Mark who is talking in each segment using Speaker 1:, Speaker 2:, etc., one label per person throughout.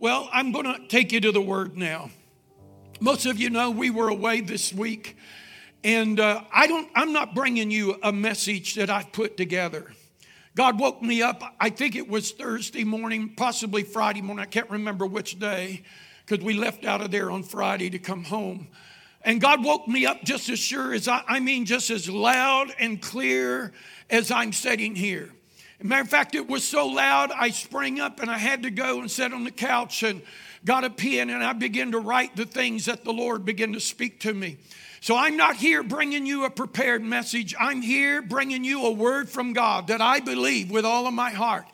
Speaker 1: Well, I'm going to take you to the word now. Most of you know we were away this week, and uh, I don't. I'm not bringing you a message that I've put together. God woke me up. I think it was Thursday morning, possibly Friday morning. I can't remember which day, because we left out of there on Friday to come home. And God woke me up just as sure as I, I mean, just as loud and clear as I'm sitting here. Matter of fact, it was so loud, I sprang up and I had to go and sit on the couch and got a pen and I began to write the things that the Lord began to speak to me. So I'm not here bringing you a prepared message. I'm here bringing you a word from God that I believe with all of my heart.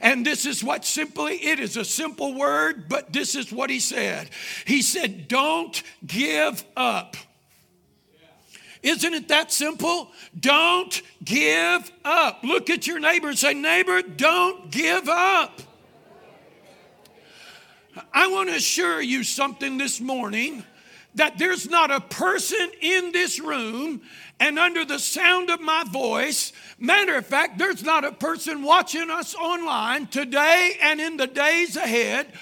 Speaker 1: And this is what simply, it is a simple word, but this is what he said. He said, Don't give up. Isn't it that simple? Don't give up. Look at your neighbor and say, Neighbor, don't give up. I want to assure you something this morning that there's not a person in this room and under the sound of my voice. Matter of fact, there's not a person watching us online today and in the days ahead.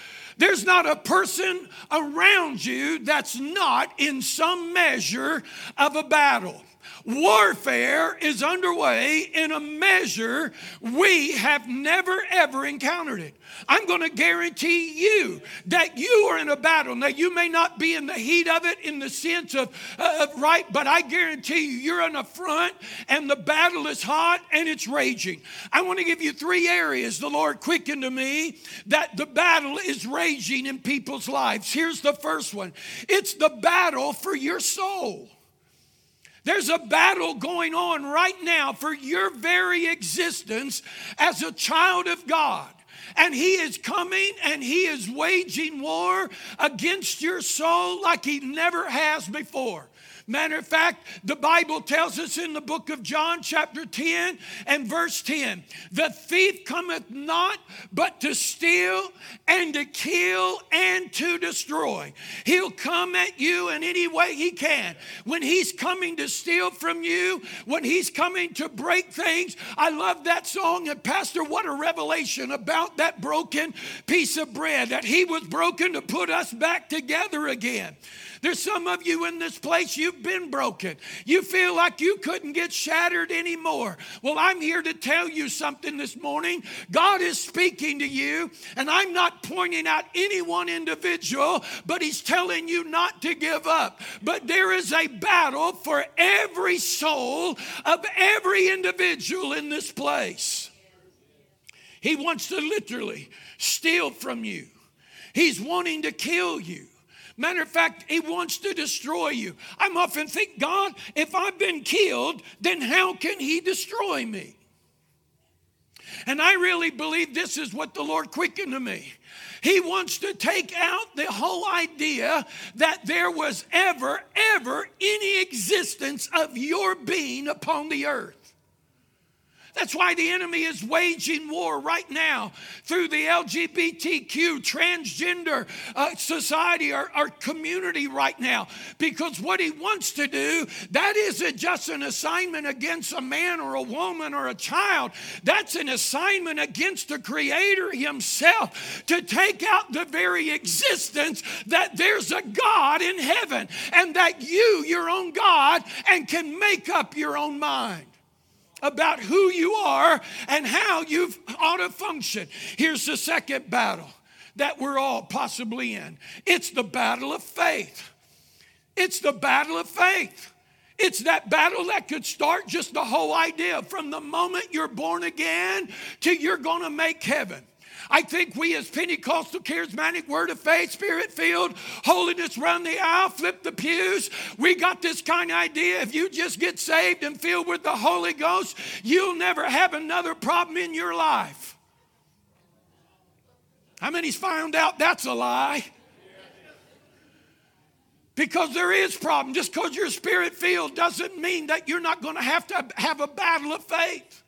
Speaker 1: There's not a person around you that's not in some measure of a battle. Warfare is underway in a measure we have never ever encountered it. I'm going to guarantee you that you are in a battle. Now, you may not be in the heat of it in the sense of, uh, of right, but I guarantee you, you're on the front and the battle is hot and it's raging. I want to give you three areas the Lord quickened to me that the battle is raging in people's lives. Here's the first one it's the battle for your soul. There's a battle going on right now for your very existence as a child of God. And he is coming and he is waging war against your soul like he never has before. Matter of fact, the Bible tells us in the book of John, chapter 10 and verse 10 the thief cometh not but to steal and to kill and to destroy. He'll come at you in any way he can. When he's coming to steal from you, when he's coming to break things, I love that song. And, Pastor, what a revelation about that broken piece of bread that he was broken to put us back together again. There's some of you in this place, you've been broken. You feel like you couldn't get shattered anymore. Well, I'm here to tell you something this morning. God is speaking to you, and I'm not pointing out any one individual, but He's telling you not to give up. But there is a battle for every soul of every individual in this place. He wants to literally steal from you. He's wanting to kill you. Matter of fact, he wants to destroy you. I'm often think, God, if I've been killed, then how can he destroy me? And I really believe this is what the Lord quickened to me. He wants to take out the whole idea that there was ever, ever any existence of your being upon the earth. That's why the enemy is waging war right now through the LGBTQ, transgender uh, society, our, our community right now. Because what he wants to do, that isn't just an assignment against a man or a woman or a child, that's an assignment against the Creator himself to take out the very existence that there's a God in heaven and that you, your own God, and can make up your own mind about who you are and how you ought to function. Here's the second battle that we're all possibly in it's the battle of faith. It's the battle of faith. It's that battle that could start just the whole idea from the moment you're born again to you're going to make heaven. I think we as Pentecostal, charismatic, word of faith, spirit filled, holiness run the aisle, flip the pews. We got this kind of idea. If you just get saved and filled with the Holy Ghost, you'll never have another problem in your life. How many's found out that's a lie? Because there is problem. Just because you're spirit filled doesn't mean that you're not going to have to have a battle of faith.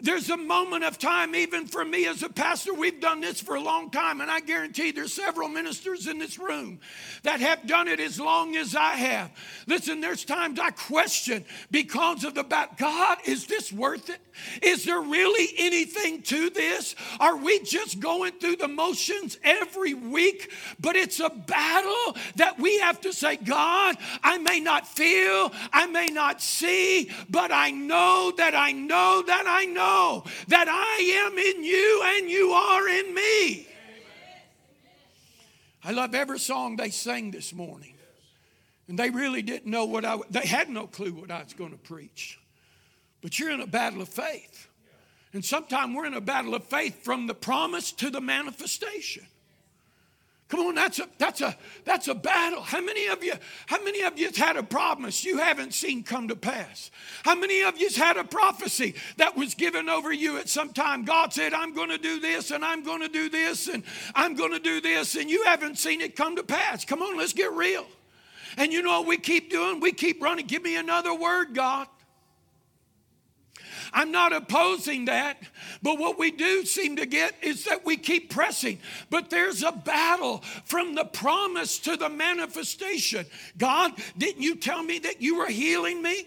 Speaker 1: There's a moment of time, even for me as a pastor, we've done this for a long time, and I guarantee there's several ministers in this room that have done it as long as I have. Listen, there's times I question because of the back. God, is this worth it? Is there really anything to this? Are we just going through the motions every week? But it's a battle that we have to say, God, I may not feel, I may not see, but I know that I know that I know that I am in you and you are in me. I love every song they sang this morning. And they really didn't know what I, they had no clue what I was going to preach. But you're in a battle of faith. And sometimes we're in a battle of faith from the promise to the manifestation. Come on, that's a that's a that's a battle. How many of you, how many of you had a promise you haven't seen come to pass? How many of you had a prophecy that was given over you at some time? God said, I'm to do this and I'm to do this and I'm to do this, and you haven't seen it come to pass. Come on, let's get real. And you know what we keep doing? We keep running. Give me another word, God. I'm not opposing that, but what we do seem to get is that we keep pressing. But there's a battle from the promise to the manifestation. God, didn't you tell me that you were healing me?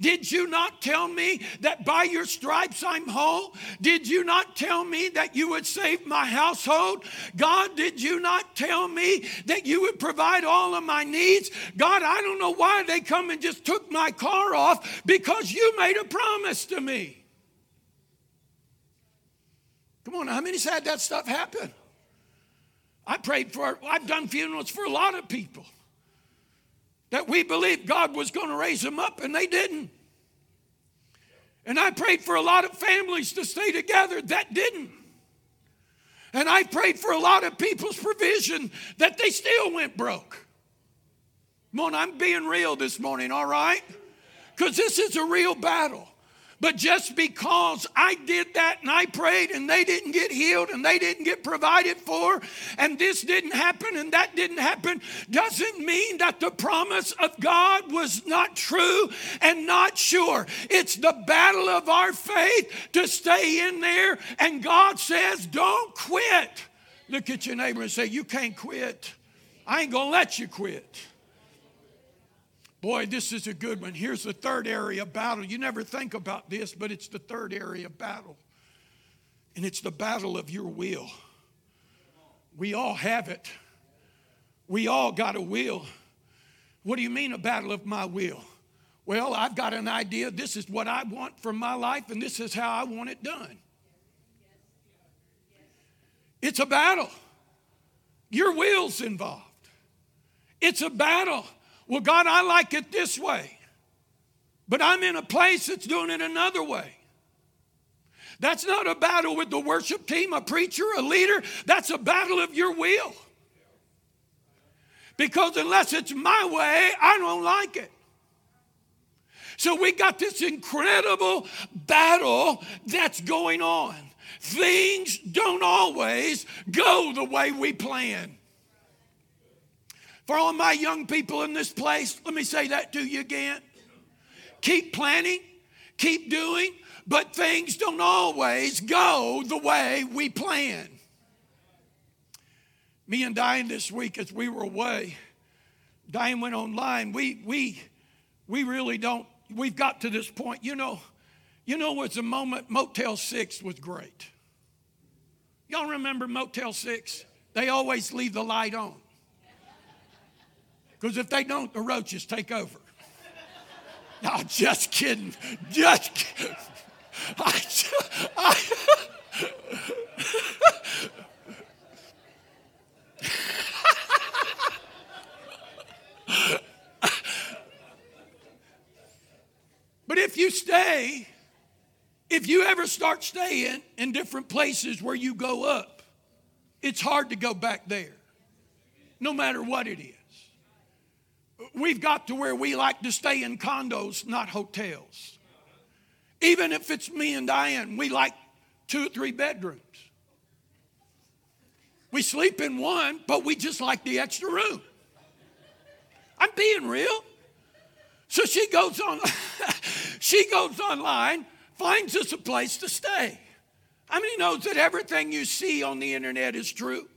Speaker 1: Did you not tell me that by your stripes I'm whole? Did you not tell me that you would save my household? God, did you not tell me that you would provide all of my needs? God, I don't know why they come and just took my car off because you made a promise to me. Come on, how many's had that stuff happen? I prayed for, I've done funerals for a lot of people that we believed God was going to raise them up, and they didn't. And I prayed for a lot of families to stay together that didn't. And I prayed for a lot of people's provision that they still went broke. Come on, I'm being real this morning, all right? Because this is a real battle. But just because I did that and I prayed and they didn't get healed and they didn't get provided for and this didn't happen and that didn't happen doesn't mean that the promise of God was not true and not sure. It's the battle of our faith to stay in there and God says, don't quit. Look at your neighbor and say, You can't quit. I ain't gonna let you quit. Boy, this is a good one. Here's the third area of battle. You never think about this, but it's the third area of battle. And it's the battle of your will. We all have it. We all got a will. What do you mean, a battle of my will? Well, I've got an idea. This is what I want from my life, and this is how I want it done. It's a battle. Your will's involved. It's a battle. Well, God, I like it this way, but I'm in a place that's doing it another way. That's not a battle with the worship team, a preacher, a leader. That's a battle of your will. Because unless it's my way, I don't like it. So we got this incredible battle that's going on. Things don't always go the way we plan. For all my young people in this place, let me say that to you again. Keep planning, keep doing, but things don't always go the way we plan. Me and Diane this week, as we were away, Diane went online. We we we really don't. We've got to this point. You know, you know, was a moment Motel Six was great. Y'all remember Motel Six? They always leave the light on. Because if they don't, the roaches take over. No, just kidding. Just kidding. I, I, but if you stay, if you ever start staying in different places where you go up, it's hard to go back there, no matter what it is. We've got to where we like to stay in condos, not hotels. Even if it's me and Diane, we like two or three bedrooms. We sleep in one, but we just like the extra room. I'm being real. So she goes on, she goes online, finds us a place to stay. How many knows that everything you see on the internet is true?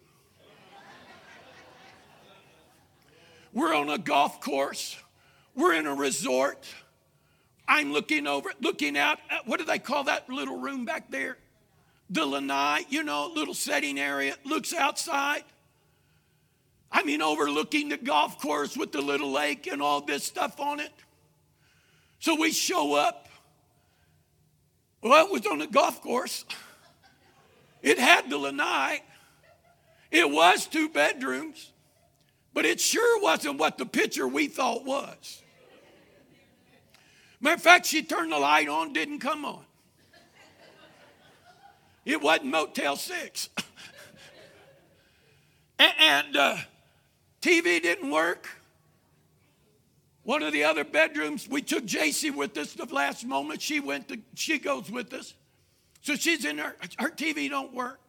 Speaker 1: We're on a golf course. We're in a resort. I'm looking over, looking out. At, what do they call that little room back there? The lanai, you know, little setting area. Looks outside. I mean, overlooking the golf course with the little lake and all this stuff on it. So we show up. Well, it was on the golf course. It had the lanai. It was two bedrooms, but it sure wasn't what the picture we thought was. Matter of fact, she turned the light on, didn't come on. It wasn't Motel 6. and uh, TV didn't work. One of the other bedrooms, we took JC with us the last moment. She went to, she goes with us. So she's in her, her TV don't work.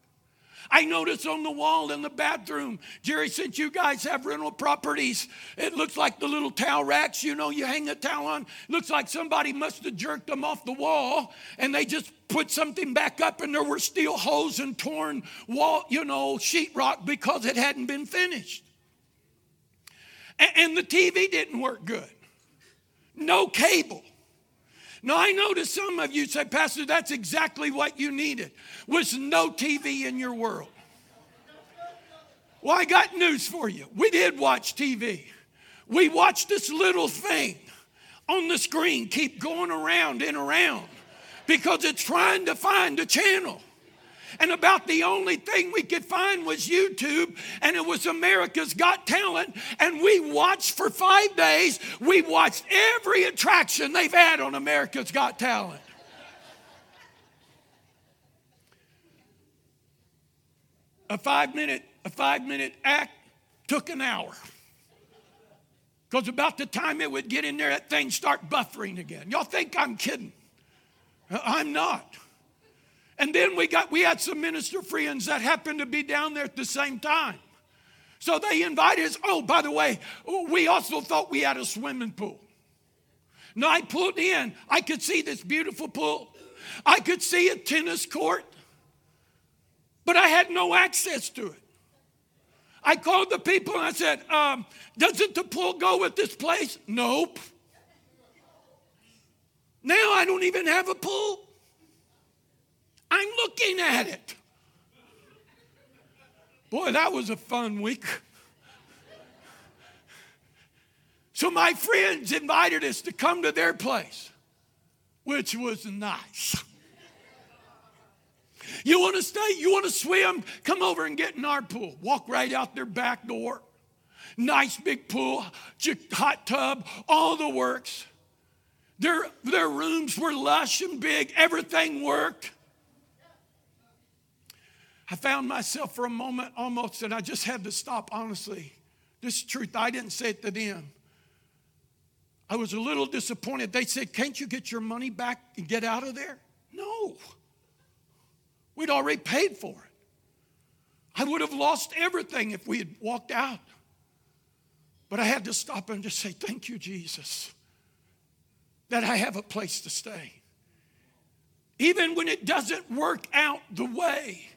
Speaker 1: I noticed on the wall in the bathroom, Jerry, since you guys have rental properties, it looks like the little towel racks, you know, you hang a towel on. Looks like somebody must have jerked them off the wall and they just put something back up and there were steel holes and torn wall, you know, sheetrock because it hadn't been finished. And the TV didn't work good. No cable. Now I know to some of you say, Pastor, that's exactly what you needed. Was no TV in your world. Well, I got news for you. We did watch TV. We watched this little thing on the screen keep going around and around because it's trying to find a channel. And about the only thing we could find was YouTube, and it was America's Got Talent. And we watched for five days, we watched every attraction they've had on America's Got Talent. A five minute, a five minute act took an hour. Because about the time it would get in there, that thing start buffering again. Y'all think I'm kidding? Uh, I'm not. And then we got we had some minister friends that happened to be down there at the same time. So they invited us. Oh, by the way, we also thought we had a swimming pool. Now I pulled in, I could see this beautiful pool. I could see a tennis court, but I had no access to it. I called the people and I said, um, Doesn't the pool go with this place? Nope. Now I don't even have a pool. I'm looking at it. Boy, that was a fun week. So my friends invited us to come to their place, which was nice. You want to stay? You want to swim? Come over and get in our pool. Walk right out their back door. Nice big pool, hot tub, all the works. Their, their rooms were lush and big, everything worked. I found myself for a moment almost that I just had to stop, honestly. This truth, I didn't say it to them. I was a little disappointed. They said, Can't you get your money back and get out of there? No. We'd already paid for it. I would have lost everything if we had walked out. But I had to stop and just say, Thank you, Jesus, that I have a place to stay. Even when it doesn't work out the way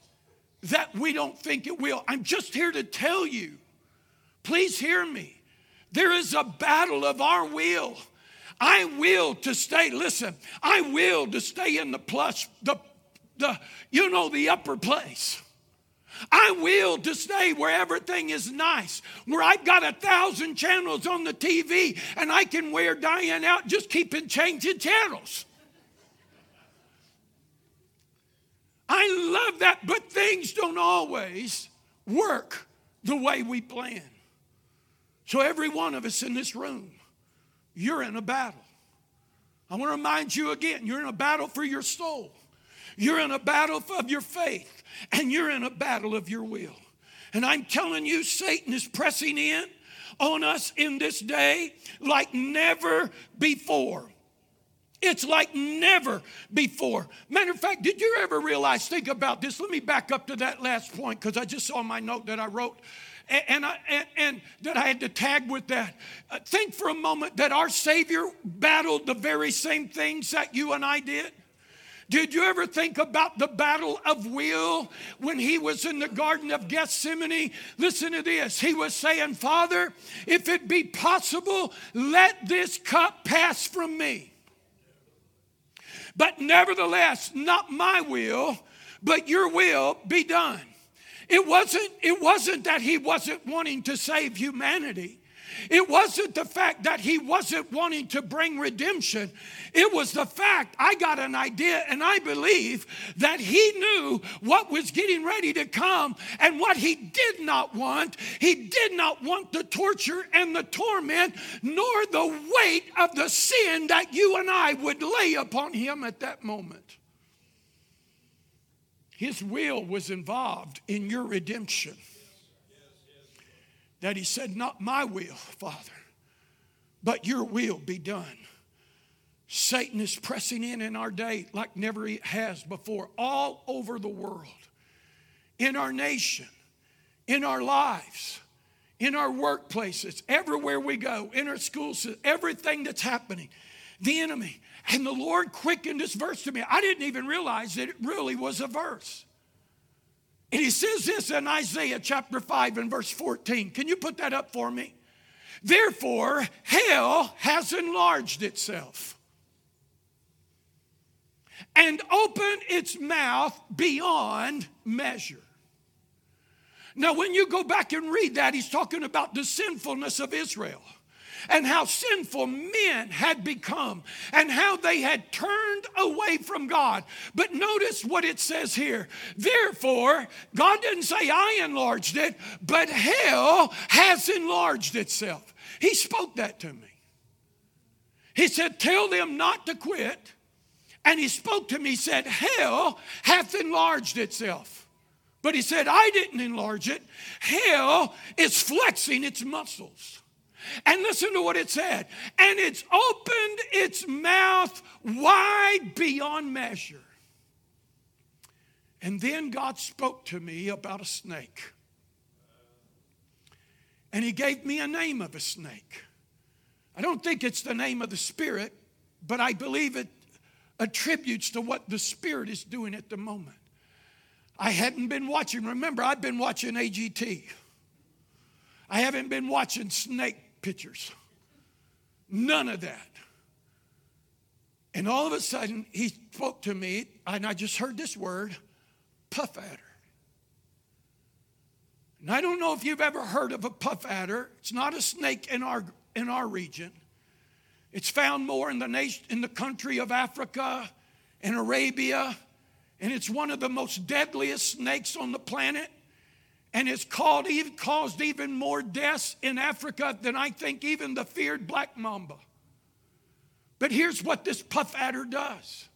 Speaker 1: that we don't think it will. I'm just here to tell you, please hear me. There is a battle of our will. I will to stay, listen, I will to stay in the plus, the, the, you know, the upper place. I will to stay where everything is nice, where I've got a thousand channels on the TV and I can wear Diane out just keeping changing channels. I love that, but things don't always work the way we plan. So, every one of us in this room, you're in a battle. I want to remind you again you're in a battle for your soul, you're in a battle of your faith, and you're in a battle of your will. And I'm telling you, Satan is pressing in on us in this day like never before. It's like never before. Matter of fact, did you ever realize, think about this? Let me back up to that last point because I just saw my note that I wrote and, I, and, and that I had to tag with that. Uh, think for a moment that our Savior battled the very same things that you and I did. Did you ever think about the battle of will when he was in the Garden of Gethsemane? Listen to this. He was saying, Father, if it be possible, let this cup pass from me. But nevertheless, not my will, but your will be done. It wasn't, it wasn't that he wasn't wanting to save humanity. It wasn't the fact that he wasn't wanting to bring redemption. It was the fact I got an idea and I believe that he knew what was getting ready to come and what he did not want. He did not want the torture and the torment nor the weight of the sin that you and I would lay upon him at that moment. His will was involved in your redemption that he said, Not my will, Father, but your will be done. Satan is pressing in in our day like never he has before, all over the world, in our nation, in our lives, in our workplaces, everywhere we go, in our schools, everything that's happening. The enemy. And the Lord quickened this verse to me. I didn't even realize that it really was a verse. And he says this in Isaiah chapter 5 and verse 14. Can you put that up for me? Therefore, hell has enlarged itself and opened its mouth beyond measure. Now, when you go back and read that, he's talking about the sinfulness of Israel and how sinful men had become and how they had turned away from God. But notice what it says here. Therefore, God didn't say I enlarged it, but hell has enlarged itself. He spoke that to me. He said, Tell them not to quit. And he spoke to me, said, Hell hath enlarged itself. But he said, I didn't enlarge it. Hell is flexing its muscles. And listen to what it said. And it's opened its mouth wide beyond measure. And then God spoke to me about a snake. And He gave me a name of a snake. I don't think it's the name of the Spirit, but I believe it attributes to what the Spirit is doing at the moment. I hadn't been watching. Remember, I've been watching AGT. I haven't been watching snake pictures. None of that. And all of a sudden, he spoke to me, and I just heard this word puff adder. And I don't know if you've ever heard of a puff adder. It's not a snake in our, in our region. It's found more in the, nation, in the country of Africa and Arabia, and it's one of the most deadliest snakes on the planet and it's caused even more deaths in Africa than I think even the feared black mamba. But here's what this puff adder does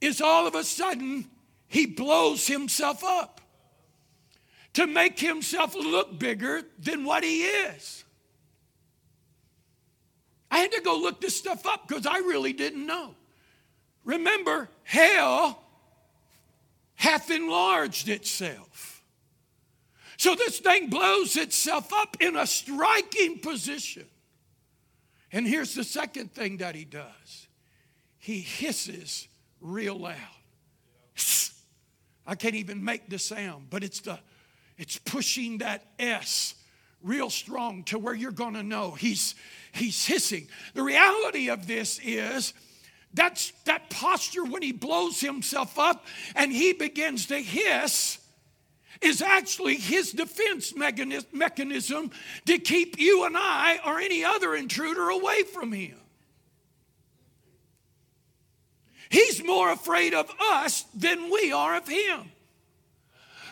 Speaker 1: is all of a sudden he blows himself up to make himself look bigger than what he is. I had to go look this stuff up because I really didn't know. Remember, hell hath enlarged itself. So this thing blows itself up in a striking position. And here's the second thing that he does he hisses real loud. I can't even make the sound, but it's the it's pushing that S real strong to where you're going to know he's he's hissing. The reality of this is that's that posture when he blows himself up and he begins to hiss is actually his defense mechanism to keep you and I or any other intruder away from him. He's more afraid of us than we are of him.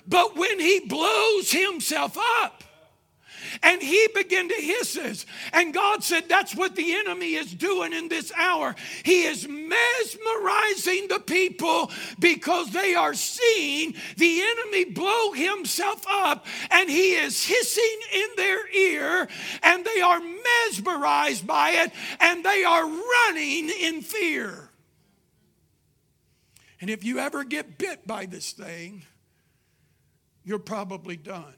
Speaker 1: But when he blows himself up, and he began to hisses. And God said, That's what the enemy is doing in this hour. He is mesmerizing the people because they are seeing the enemy blow himself up and he is hissing in their ear and they are mesmerized by it and they are running in fear. And if you ever get bit by this thing, you're probably done.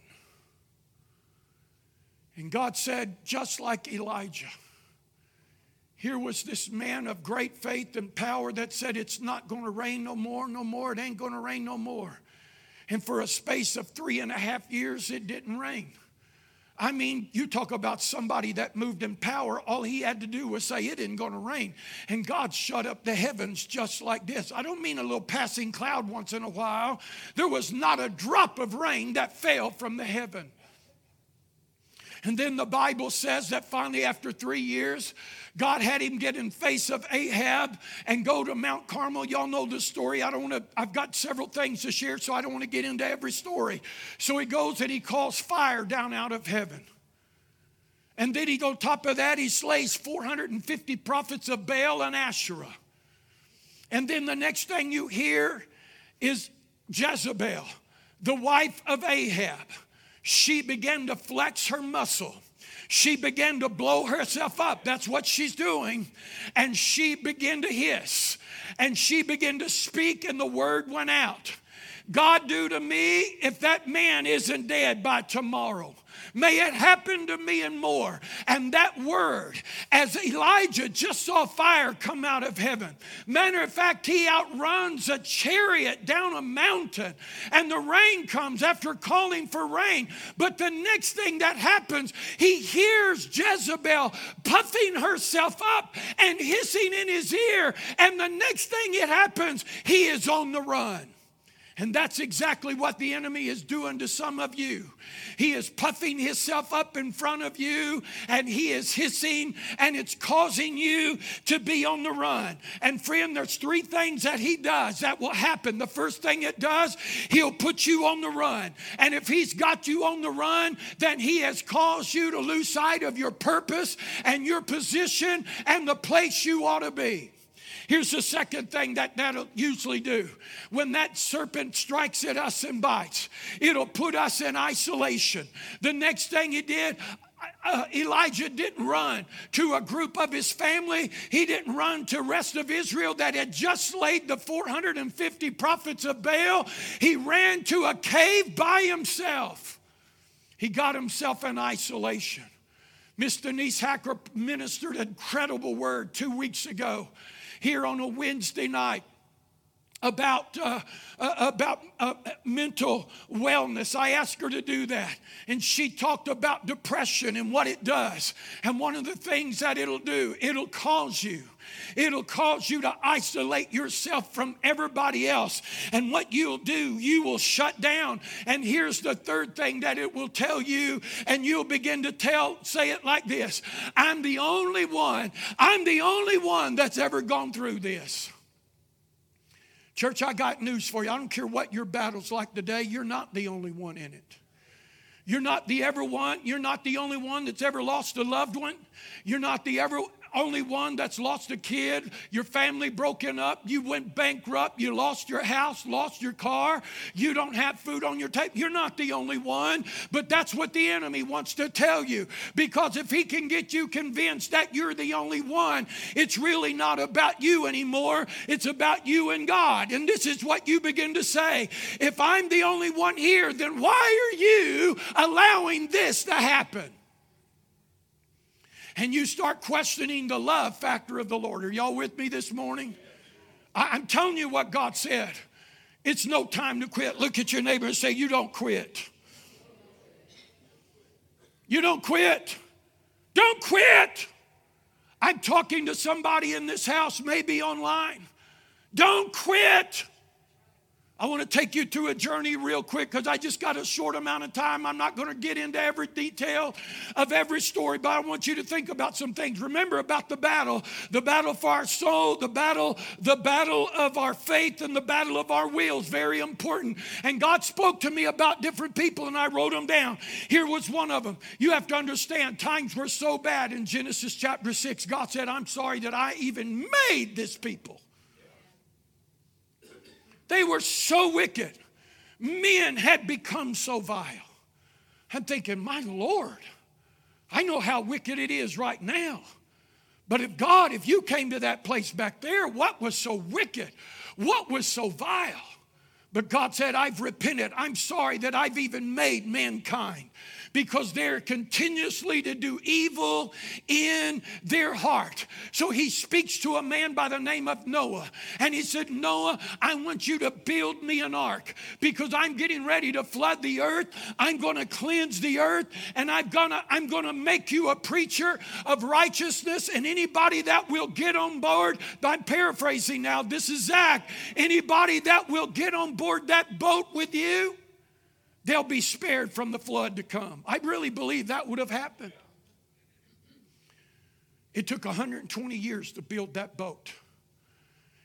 Speaker 1: And God said, just like Elijah, here was this man of great faith and power that said, It's not going to rain no more, no more, it ain't going to rain no more. And for a space of three and a half years, it didn't rain. I mean, you talk about somebody that moved in power. All he had to do was say it isn't going to rain. And God shut up the heavens just like this. I don't mean a little passing cloud once in a while. There was not a drop of rain that fell from the heaven. And then the Bible says that finally, after three years, God had him get in face of Ahab and go to Mount Carmel. Y'all know the story. I don't want to, I've got several things to share, so I don't want to get into every story. So he goes and he calls fire down out of heaven. And then he, on top of that, he slays 450 prophets of Baal and Asherah. And then the next thing you hear is Jezebel, the wife of Ahab she began to flex her muscle. She began to blow herself up. That's what she's doing. And she began to hiss. And she began to speak, and the word went out. God, do to me if that man isn't dead by tomorrow. May it happen to me and more. And that word, as Elijah just saw fire come out of heaven. Matter of fact, he outruns a chariot down a mountain, and the rain comes after calling for rain. But the next thing that happens, he hears Jezebel puffing herself up and hissing in his ear. And the next thing it happens, he is on the run. And that's exactly what the enemy is doing to some of you. He is puffing himself up in front of you and he is hissing and it's causing you to be on the run. And friend, there's three things that he does that will happen. The first thing it does, he'll put you on the run. And if he's got you on the run, then he has caused you to lose sight of your purpose and your position and the place you ought to be. Here's the second thing that that'll usually do. When that serpent strikes at us and bites, it'll put us in isolation. The next thing he did, uh, Elijah didn't run to a group of his family. He didn't run to rest of Israel that had just slayed the 450 prophets of Baal. He ran to a cave by himself. He got himself in isolation. Miss Denise Hacker ministered an incredible word two weeks ago here on a Wednesday night about, uh, uh, about uh, mental wellness. I asked her to do that. And she talked about depression and what it does. And one of the things that it'll do, it'll cause you. It'll cause you to isolate yourself from everybody else. And what you'll do, you will shut down. And here's the third thing that it will tell you, and you'll begin to tell, say it like this I'm the only one, I'm the only one that's ever gone through this. Church, I got news for you. I don't care what your battle's like today, you're not the only one in it. You're not the ever one. You're not the only one that's ever lost a loved one. You're not the ever only one that's lost a kid, your family broken up, you went bankrupt, you lost your house, lost your car, you don't have food on your table. You're not the only one, but that's what the enemy wants to tell you. Because if he can get you convinced that you're the only one, it's really not about you anymore, it's about you and God. And this is what you begin to say if I'm the only one here, then why are you allowing this to happen? And you start questioning the love factor of the Lord. Are y'all with me this morning? I'm telling you what God said. It's no time to quit. Look at your neighbor and say, You don't quit. You don't quit. Don't quit. I'm talking to somebody in this house, maybe online. Don't quit. I want to take you through a journey real quick because I just got a short amount of time. I'm not going to get into every detail of every story, but I want you to think about some things. Remember about the battle, the battle for our soul, the battle, the battle of our faith, and the battle of our wills. Very important. And God spoke to me about different people, and I wrote them down. Here was one of them. You have to understand, times were so bad in Genesis chapter 6. God said, I'm sorry that I even made this people. They were so wicked. Men had become so vile. I'm thinking, my Lord, I know how wicked it is right now. But if God, if you came to that place back there, what was so wicked? What was so vile? But God said, I've repented. I'm sorry that I've even made mankind because they're continuously to do evil in their heart. So he speaks to a man by the name of Noah, and he said, Noah, I want you to build me an ark because I'm getting ready to flood the earth. I'm going to cleanse the earth, and I'm gonna I'm gonna make you a preacher of righteousness. And anybody that will get on board, I'm paraphrasing now. This is Zack. Anybody that will get on board that boat with you they'll be spared from the flood to come. I really believe that would have happened. It took 120 years to build that boat.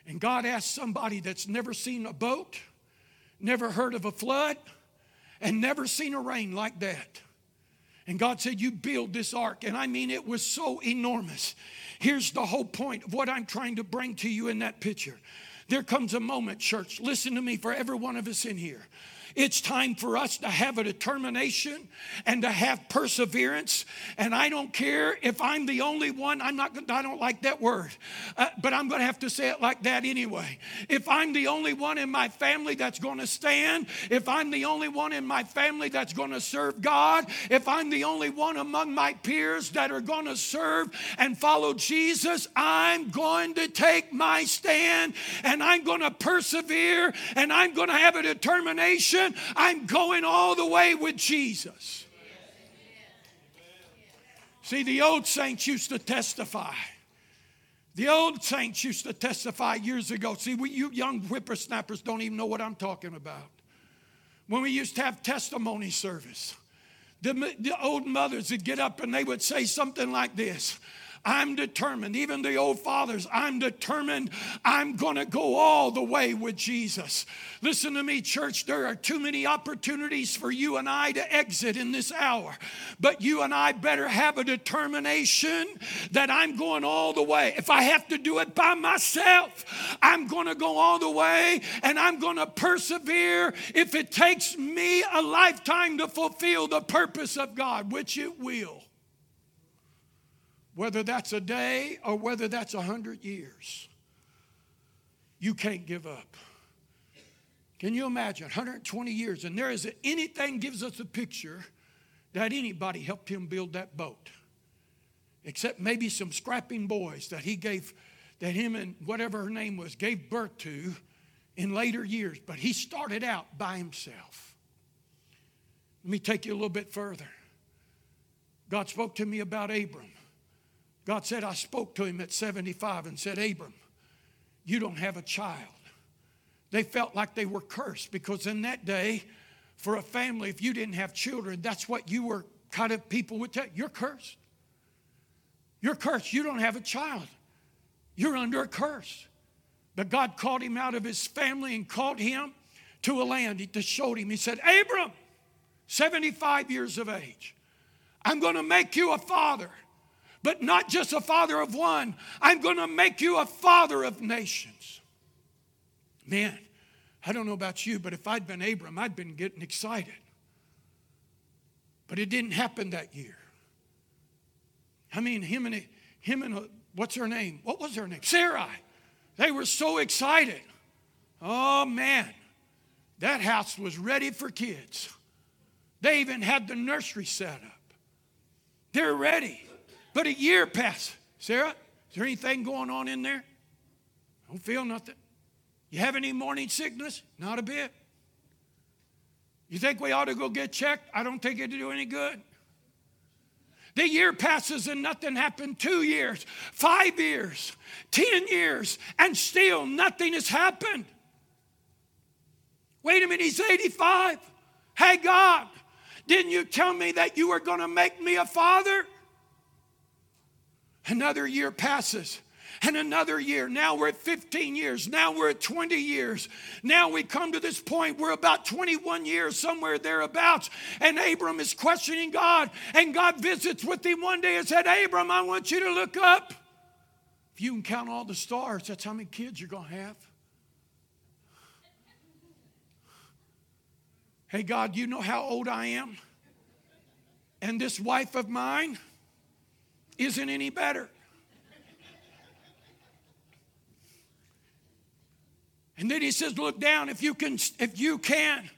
Speaker 1: And God asked somebody that's never seen a boat, never heard of a flood, and never seen a rain like that. And God said, You build this ark. And I mean, it was so enormous. Here's the whole point of what I'm trying to bring to you in that picture. There comes a moment, church, listen to me for every one of us in here. It's time for us to have a determination and to have perseverance. And I don't care if I'm the only one, I'm not, I don't like that word, uh, but I'm going to have to say it like that anyway. If I'm the only one in my family that's going to stand, if I'm the only one in my family that's going to serve God, if I'm the only one among my peers that are going to serve and follow Jesus, I'm going to take my stand and I'm going to persevere and I'm going to have a determination I'm going all the way with Jesus. See, the old saints used to testify. The old saints used to testify years ago. See, we, you young whippersnappers don't even know what I'm talking about. When we used to have testimony service, the, the old mothers would get up and they would say something like this I'm determined, even the old fathers, I'm determined I'm going to go all the way with Jesus. Listen to me, church, there are too many opportunities for you and I to exit in this hour. But you and I better have a determination that I'm going all the way. If I have to do it by myself, I'm going to go all the way and I'm going to persevere if it takes me a lifetime to fulfill the purpose of God, which it will whether that's a day or whether that's a hundred years, you can't give up. Can you imagine 120 years? And there is anything gives us a picture that anybody helped him build that boat, except maybe some scrapping boys that he gave, that him and whatever her name was gave birth to in later years. But he started out by himself. Let me take you a little bit further. God spoke to me about Abram. God said, I spoke to him at 75 and said, Abram, you don't have a child. They felt like they were cursed because in that day, for a family, if you didn't have children, that's what you were kind of people would tell you're cursed. You're cursed. You don't have a child. You're under a curse. But God called him out of his family and called him to a land to showed him. He said, Abram, 75 years of age, I'm going to make you a father but not just a father of one. I'm going to make you a father of nations. Man, I don't know about you, but if I'd been Abram, I'd been getting excited. But it didn't happen that year. I mean, him and him and what's her name? What was her name? Sarai. They were so excited. Oh man, that house was ready for kids. They even had the nursery set up. They're ready. But a year passed. Sarah, is there anything going on in there? I don't feel nothing. You have any morning sickness? Not a bit. You think we ought to go get checked? I don't think it'd do any good. The year passes and nothing happened. Two years, five years, ten years, and still nothing has happened. Wait a minute, he's 85. Hey, God, didn't you tell me that you were going to make me a father? Another year passes and another year. Now we're at 15 years. Now we're at 20 years. Now we come to this point. We're about 21 years, somewhere thereabouts. And Abram is questioning God. And God visits with him one day and said, Abram, I want you to look up. If you can count all the stars, that's how many kids you're going to have. Hey, God, you know how old I am? And this wife of mine, isn't any better. And then he says, Look down, if you can, if you can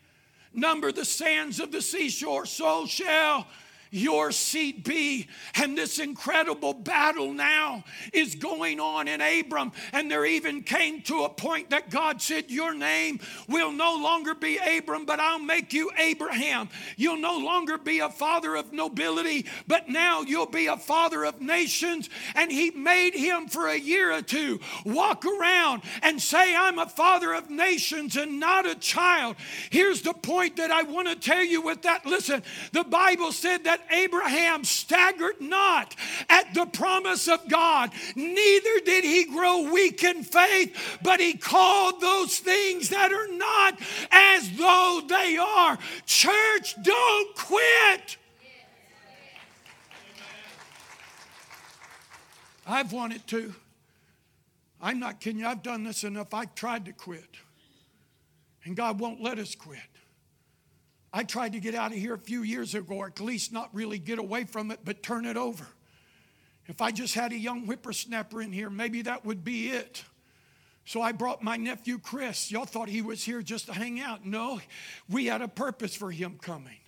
Speaker 1: number the sands of the seashore, so shall your seat be. And this incredible battle now is going on in Abram. And there even came to a point that God said, Your name will no longer be Abram, but I'll make you Abraham. You'll no longer be a father of nobility, but now you'll be a father of nations. And he made him for a year or two walk around and say, I'm a father of nations and not a child. Here's the point that I want to tell you with that. Listen, the Bible said that Abraham staggered not at the promise of God, neither did he grow weak in faith, but he called those things that are not as though they are. Church, don't quit. I've wanted to. I'm not kidding you. I've done this enough. I've tried to quit. And God won't let us quit. I tried to get out of here a few years ago, or at least not really get away from it, but turn it over. If I just had a young whippersnapper in here, maybe that would be it. So I brought my nephew Chris. Y'all thought he was here just to hang out. No, we had a purpose for him coming.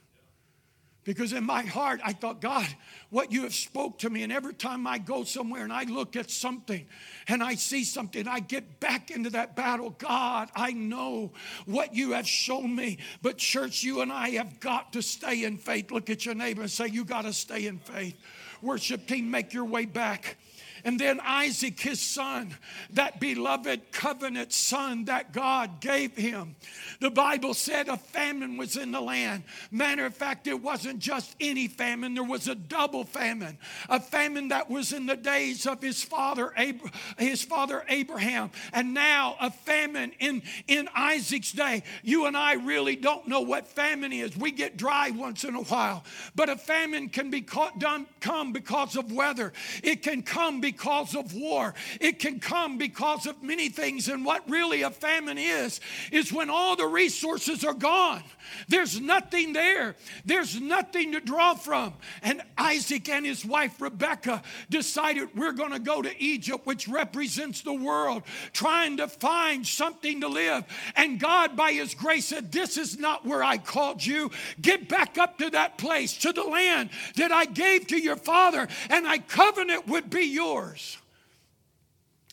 Speaker 1: Because in my heart, I thought, God, what you have spoke to me, and every time I go somewhere and I look at something and I see something, I get back into that battle. God, I know what you have shown me. But church, you and I have got to stay in faith. Look at your neighbor and say, You got to stay in faith. Worship team, make your way back. And then Isaac, his son, that beloved covenant son that God gave him. The Bible said a famine was in the land. Matter of fact, it wasn't just any famine, there was a double famine. A famine that was in the days of his father, Ab- his father Abraham. And now a famine in, in Isaac's day. You and I really don't know what famine is. We get dry once in a while. But a famine can be caught, done, come because of weather. It can come because because of war. It can come because of many things. And what really a famine is, is when all the resources are gone. There's nothing there, there's nothing to draw from. And Isaac and his wife Rebecca decided we're going to go to Egypt, which represents the world, trying to find something to live. And God, by his grace, said, This is not where I called you. Get back up to that place, to the land that I gave to your father, and I covenant would be yours.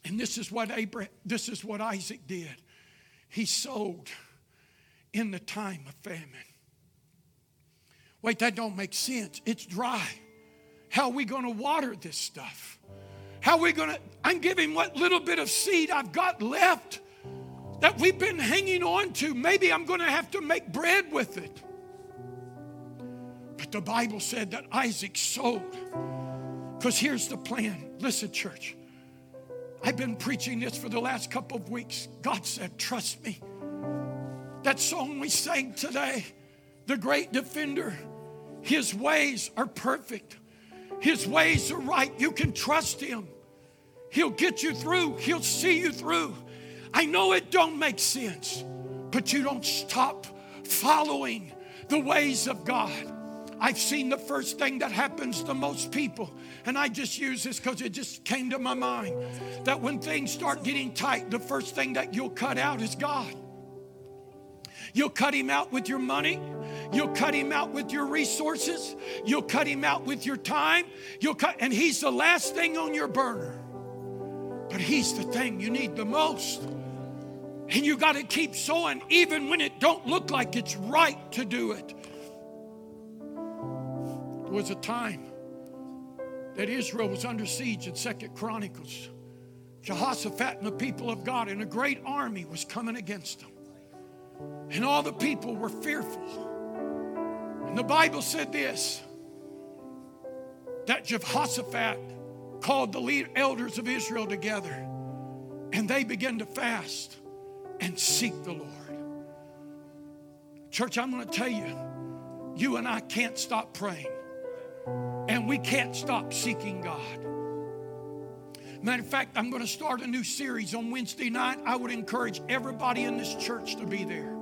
Speaker 1: And this is what Abraham, this is what Isaac did. He sowed in the time of famine. Wait, that don't make sense. It's dry. How are we going to water this stuff? How are we going to? I'm giving what little bit of seed I've got left that we've been hanging on to. Maybe I'm going to have to make bread with it. But the Bible said that Isaac sowed. Because here's the plan. Listen, church. I've been preaching this for the last couple of weeks. God said, Trust me. That song we sang today, The Great Defender, His ways are perfect. His ways are right. You can trust Him. He'll get you through, He'll see you through. I know it don't make sense, but you don't stop following the ways of God. I've seen the first thing that happens to most people, and I just use this because it just came to my mind that when things start getting tight, the first thing that you'll cut out is God. You'll cut him out with your money. You'll cut him out with your resources. You'll cut him out with your time. You'll cut, and he's the last thing on your burner. But he's the thing you need the most. And you got to keep sowing even when it don't look like it's right to do it. Was a time that Israel was under siege in Second Chronicles. Jehoshaphat and the people of God and a great army was coming against them. And all the people were fearful. And the Bible said this that Jehoshaphat called the lead elders of Israel together and they began to fast and seek the Lord. Church, I'm going to tell you, you and I can't stop praying. And we can't stop seeking God. Matter of fact, I'm going to start a new series on Wednesday night. I would encourage everybody in this church to be there.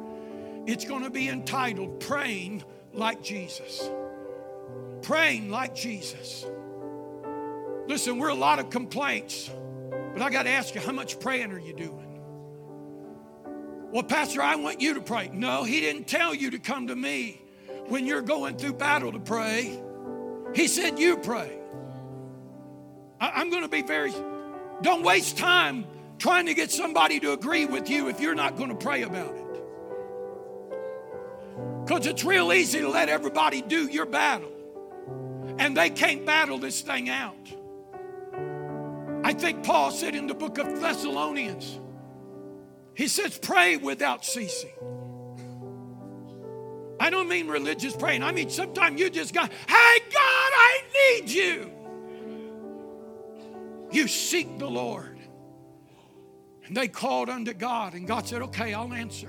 Speaker 1: It's going to be entitled Praying Like Jesus. Praying like Jesus. Listen, we're a lot of complaints, but I got to ask you, how much praying are you doing? Well, Pastor, I want you to pray. No, he didn't tell you to come to me when you're going through battle to pray. He said, You pray. I, am going to be very, don't waste time trying to get somebody to agree with you if you're not going to pray about it. Because it's real easy to let everybody do your battle, and they can't battle this thing out. I think Paul said in the book of Thessalonians, he says, pray without ceasing. I don't mean religious praying. I mean, sometimes you just got, hey, God, I need you. You seek the Lord. And they called unto God, and God said, okay, I'll answer.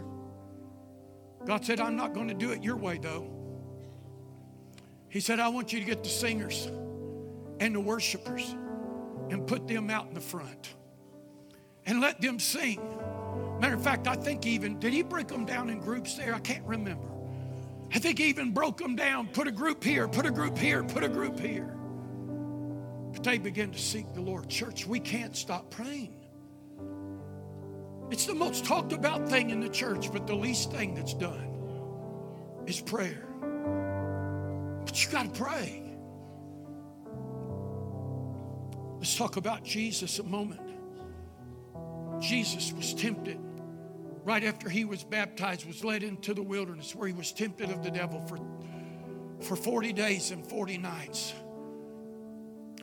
Speaker 1: God said, I'm not going to do it your way, though. He said, I want you to get the singers and the worshipers and put them out in the front and let them sing. Matter of fact, I think even, did he break them down in groups there? I can't remember. I think even broke them down, put a group here, put a group here, put a group here. But they began to seek the Lord. Church, we can't stop praying. It's the most talked about thing in the church, but the least thing that's done is prayer. But you got to pray. Let's talk about Jesus a moment. Jesus was tempted right after he was baptized, was led into the wilderness where he was tempted of the devil for, for 40 days and 40 nights.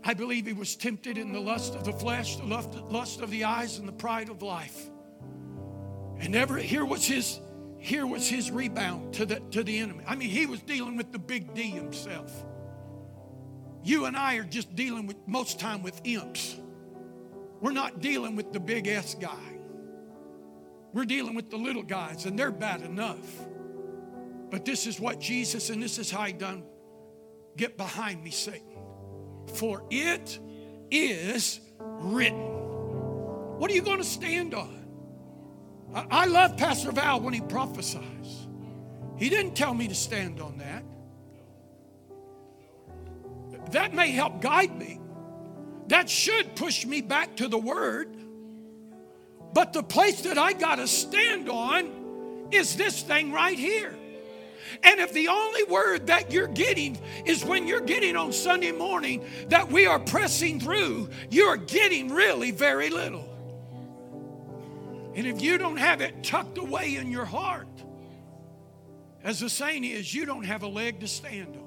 Speaker 1: I believe he was tempted in the lust of the flesh, the lust of the eyes, and the pride of life. And ever here was his here was his rebound to the to the enemy. I mean, he was dealing with the big D himself. You and I are just dealing with most time with imps. We're not dealing with the big S guy. We're dealing with the little guys, and they're bad enough. But this is what Jesus, and this is how he done. Get behind me, Satan. For it is written. What are you going to stand on? I, I love Pastor Val when he prophesies. He didn't tell me to stand on that. That may help guide me. That should push me back to the Word. But the place that I got to stand on is this thing right here. And if the only word that you're getting is when you're getting on Sunday morning that we are pressing through, you're getting really very little. And if you don't have it tucked away in your heart, as the saying is, you don't have a leg to stand on.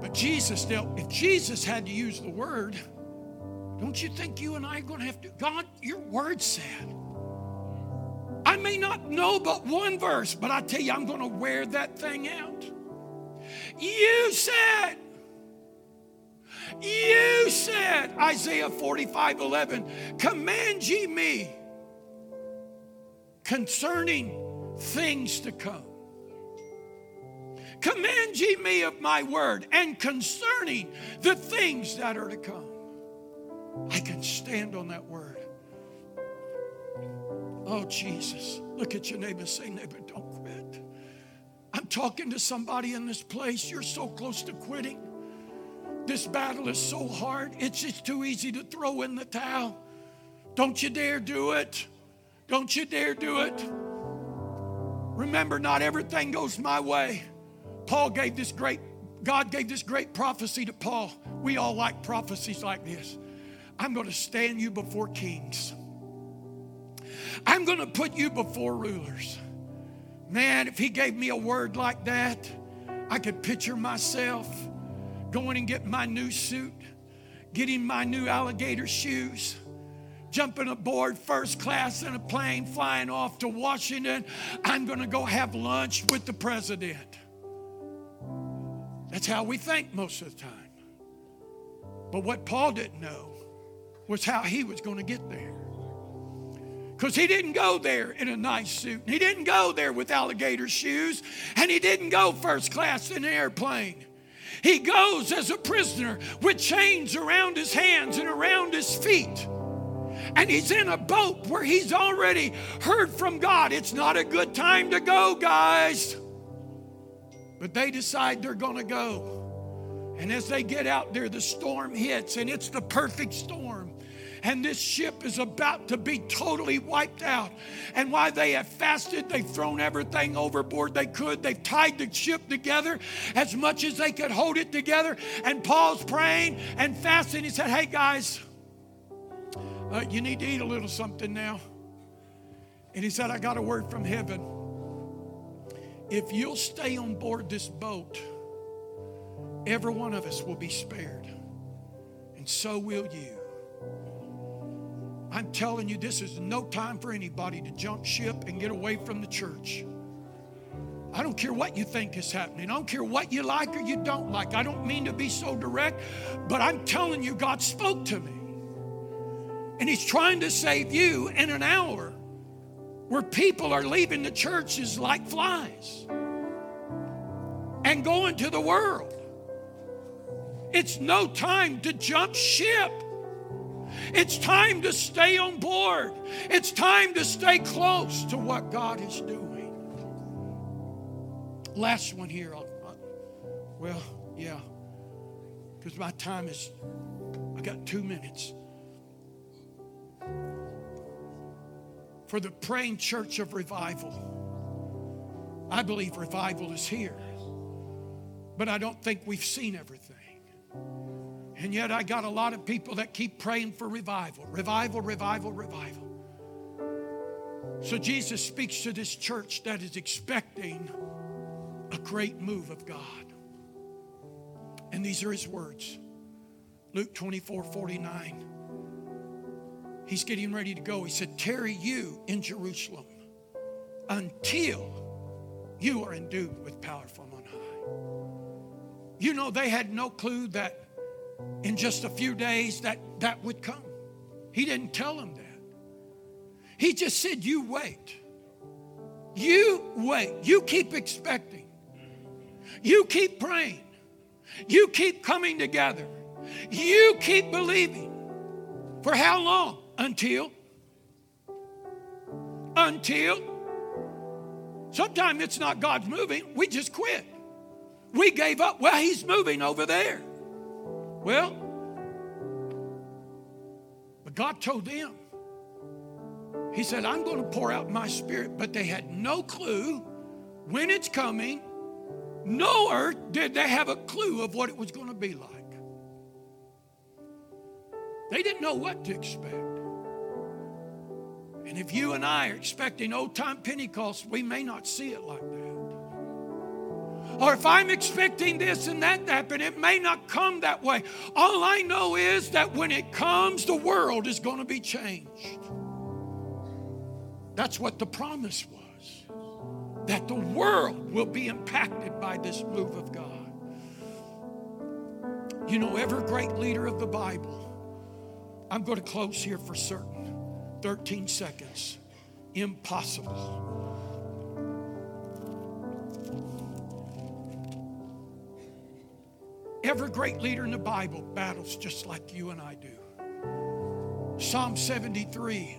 Speaker 1: But Jesus dealt, if Jesus had to use the word, don't you think you and I are going to have to? God, your word said. I may not know but one verse, but I tell you, I'm going to wear that thing out. You said, you said, Isaiah 45 11, command ye me concerning things to come. Command ye me of my word and concerning the things that are to come. I can stand on that word. Oh, Jesus. Look at your neighbor say, neighbor, don't quit. I'm talking to somebody in this place. You're so close to quitting. This battle is so hard. It's just too easy to throw in the towel. Don't you dare do it. Don't you dare do it. Remember, not everything goes my way. Paul gave this great, God gave this great prophecy to Paul. We all like prophecies like this. I'm going to stand you before kings. I'm going to put you before rulers. Man, if he gave me a word like that, I could picture myself going and getting my new suit, getting my new alligator shoes, jumping aboard first class in a plane, flying off to Washington. I'm going to go have lunch with the president. That's how we think most of the time. But what Paul didn't know was how he was going to get there. Because he didn't go there in a nice suit. He didn't go there with alligator shoes. And he didn't go first class in an airplane. He goes as a prisoner with chains around his hands and around his feet. And he's in a boat where he's already heard from God. It's not a good time to go, guys. But they decide they're going to go. And as they get out there, the storm hits, and it's the perfect storm and this ship is about to be totally wiped out. And while they have fasted, they've thrown everything overboard they could. They've tied the ship together as much as they could hold it together. And Paul's praying and fasting. He said, Hey guys, uh, you need to eat a little something now. And he said, I got a word from heaven. If you'll stay on board this boat, every one of us will be spared. And so will you. I'm telling you, this is no time for anybody to jump ship and get away from the church. I don't care what you think is happening. I don't care what you like or you don't like. I don't mean to be so direct, but I'm telling you, God spoke to me. And He's trying to save you in an hour where people are leaving the churches like flies and going to the world. It's no time to jump ship. It's time to stay on board. It's time to stay close to what God is doing. Last one here. Well, yeah, because my time is, I got two minutes. For the praying church of revival, I believe revival is here, but I don't think we've seen everything. And yet, I got a lot of people that keep praying for revival, revival, revival, revival. So, Jesus speaks to this church that is expecting a great move of God. And these are his words Luke 24 49. He's getting ready to go. He said, Tarry you in Jerusalem until you are endued with power from on high. You know, they had no clue that in just a few days that that would come. He didn't tell him that. He just said, You wait. You wait. You keep expecting. You keep praying. You keep coming together. You keep believing. For how long? Until. Until. Sometimes it's not God's moving, we just quit. We gave up. Well, He's moving over there. Well, but God told them. He said, I'm going to pour out my spirit, but they had no clue when it's coming, nor did they have a clue of what it was going to be like. They didn't know what to expect. And if you and I are expecting old time Pentecost, we may not see it like that. Or if I'm expecting this and that to happen, it may not come that way. All I know is that when it comes, the world is going to be changed. That's what the promise was that the world will be impacted by this move of God. You know, every great leader of the Bible, I'm going to close here for certain 13 seconds. Impossible. Every great leader in the Bible battles just like you and I do. Psalm 73,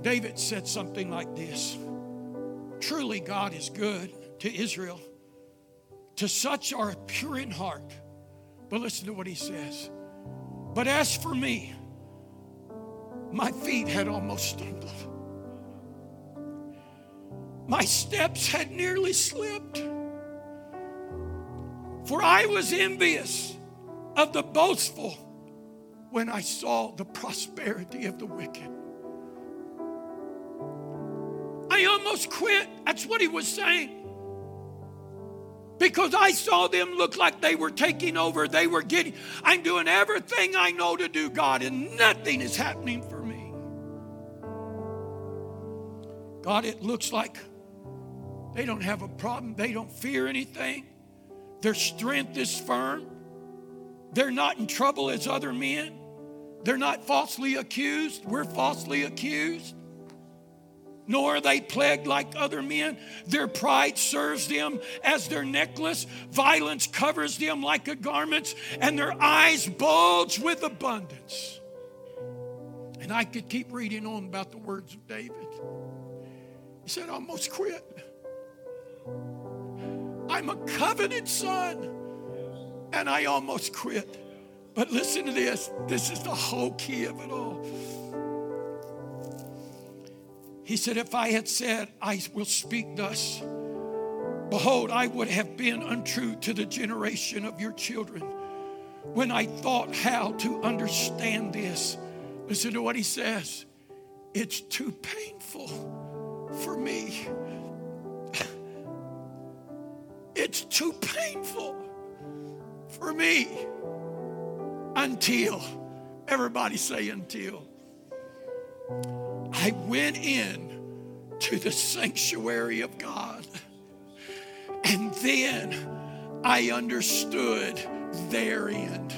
Speaker 1: David said something like this Truly, God is good to Israel, to such are pure in heart. But listen to what he says. But as for me, my feet had almost stumbled. My steps had nearly slipped. For I was envious of the boastful when I saw the prosperity of the wicked. I almost quit. That's what he was saying. Because I saw them look like they were taking over. They were getting, I'm doing everything I know to do, God, and nothing is happening for me. God, it looks like they don't have a problem. They don't fear anything. Their strength is firm. They're not in trouble as other men. They're not falsely accused. We're falsely accused. Nor are they plagued like other men. Their pride serves them as their necklace. Violence covers them like a garment, and their eyes bulge with abundance. And I could keep reading on about the words of David. He said, I almost quit. I'm a covenant son. And I almost quit. But listen to this this is the whole key of it all. He said, If I had said, I will speak thus, behold, I would have been untrue to the generation of your children when I thought how to understand this. Listen to what he says. It's too painful for me. It's too painful for me until, everybody say until, I went in to the sanctuary of God. And then I understood their end.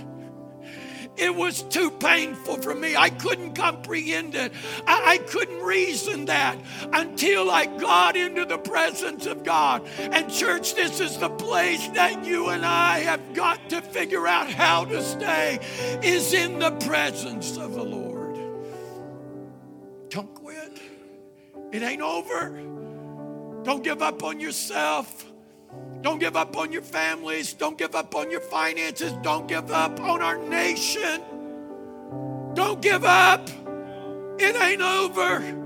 Speaker 1: It was too painful for me. I couldn't comprehend it. I, I, couldn't reason that until I got into the presence of God. And, church, this is the place that you and I have got to figure out how to stay, is in the presence of the Lord. Don't quit. It ain't over. Don't give up on yourself. Don't give up on your families. Don't give up on your finances. Don't give up on our nation. Don't give up. It ain't over.